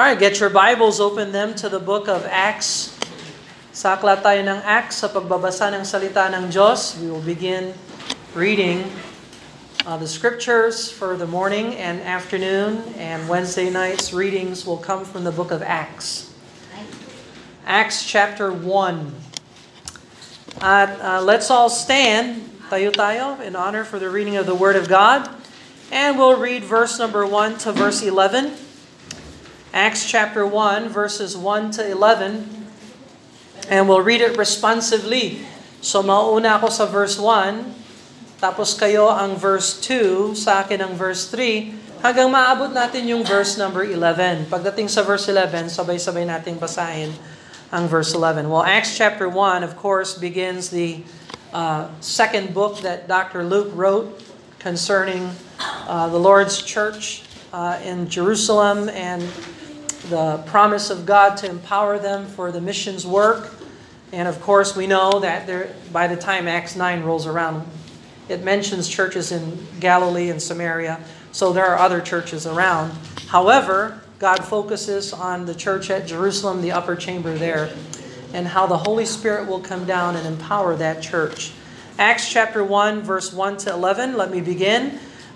Alright, get your Bibles, open them to the book of Acts. Sakla tayo ng Acts sa pagbabasa ng salita ng Diyos. We will begin reading uh, the scriptures for the morning and afternoon, and Wednesday night's readings will come from the book of Acts. Acts chapter 1. At uh, let's all stand, tayo tayo, in honor for the reading of the Word of God. And we'll read verse number 1 to verse 11. Acts chapter 1, verses 1 to 11. And we'll read it responsively. So mauna ako sa verse 1, tapos kayo ang verse 2, sa akin ang verse 3, hanggang maabot natin yung verse number 11. Pagdating sa verse 11, sabay-sabay nating basahin ang verse 11. Well, Acts chapter 1, of course, begins the uh, second book that Dr. Luke wrote concerning uh, the Lord's church uh, in Jerusalem and the promise of God to empower them for the missions work. And of course, we know that there, by the time Acts 9 rolls around, it mentions churches in Galilee and Samaria, so there are other churches around. However, God focuses on the church at Jerusalem, the upper chamber there, and how the Holy Spirit will come down and empower that church. Acts chapter 1, verse 1 to 11, let me begin.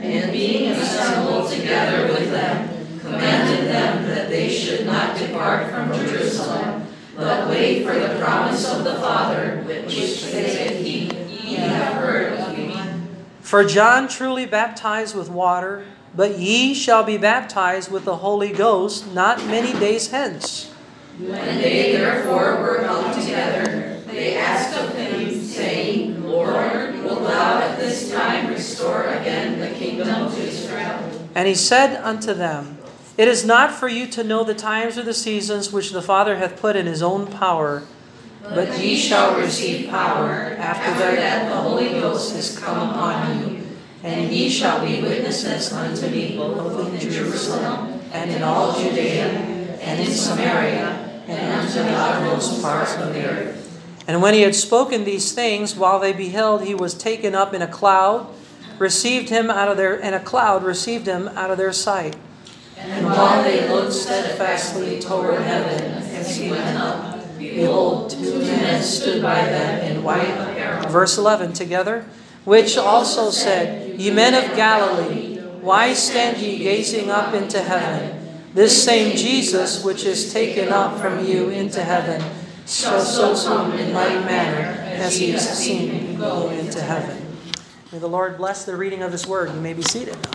And being assembled together with them, commanded them that they should not depart from Jerusalem, but wait for the promise of the Father, which saith he, Ye have heard of me. For John truly baptized with water, but ye shall be baptized with the Holy Ghost not many days hence. When they therefore were come together, they asked of him, saying, Lord, wilt thou at this time restore again the kingdom to Israel? And he said unto them, It is not for you to know the times or the seasons which the Father hath put in his own power, But ye shall receive power after that the Holy Ghost is come upon you, and ye shall be witnesses unto me both in Jerusalem and in all Judea and in Samaria and unto the uttermost parts of the earth. And when he had spoken these things, while they beheld, he was taken up in a cloud, received him out of their, and a cloud received him out of their sight. And while they looked steadfastly toward heaven as he went up, behold, two men stood by them in white apparel. Verse 11 together. Which also said, Ye men of Galilee, why stand ye gazing up into heaven? This same Jesus, which is taken up from you into heaven, shall so come in like manner as he is seen go into heaven. May the Lord bless the reading of his word. You may be seated.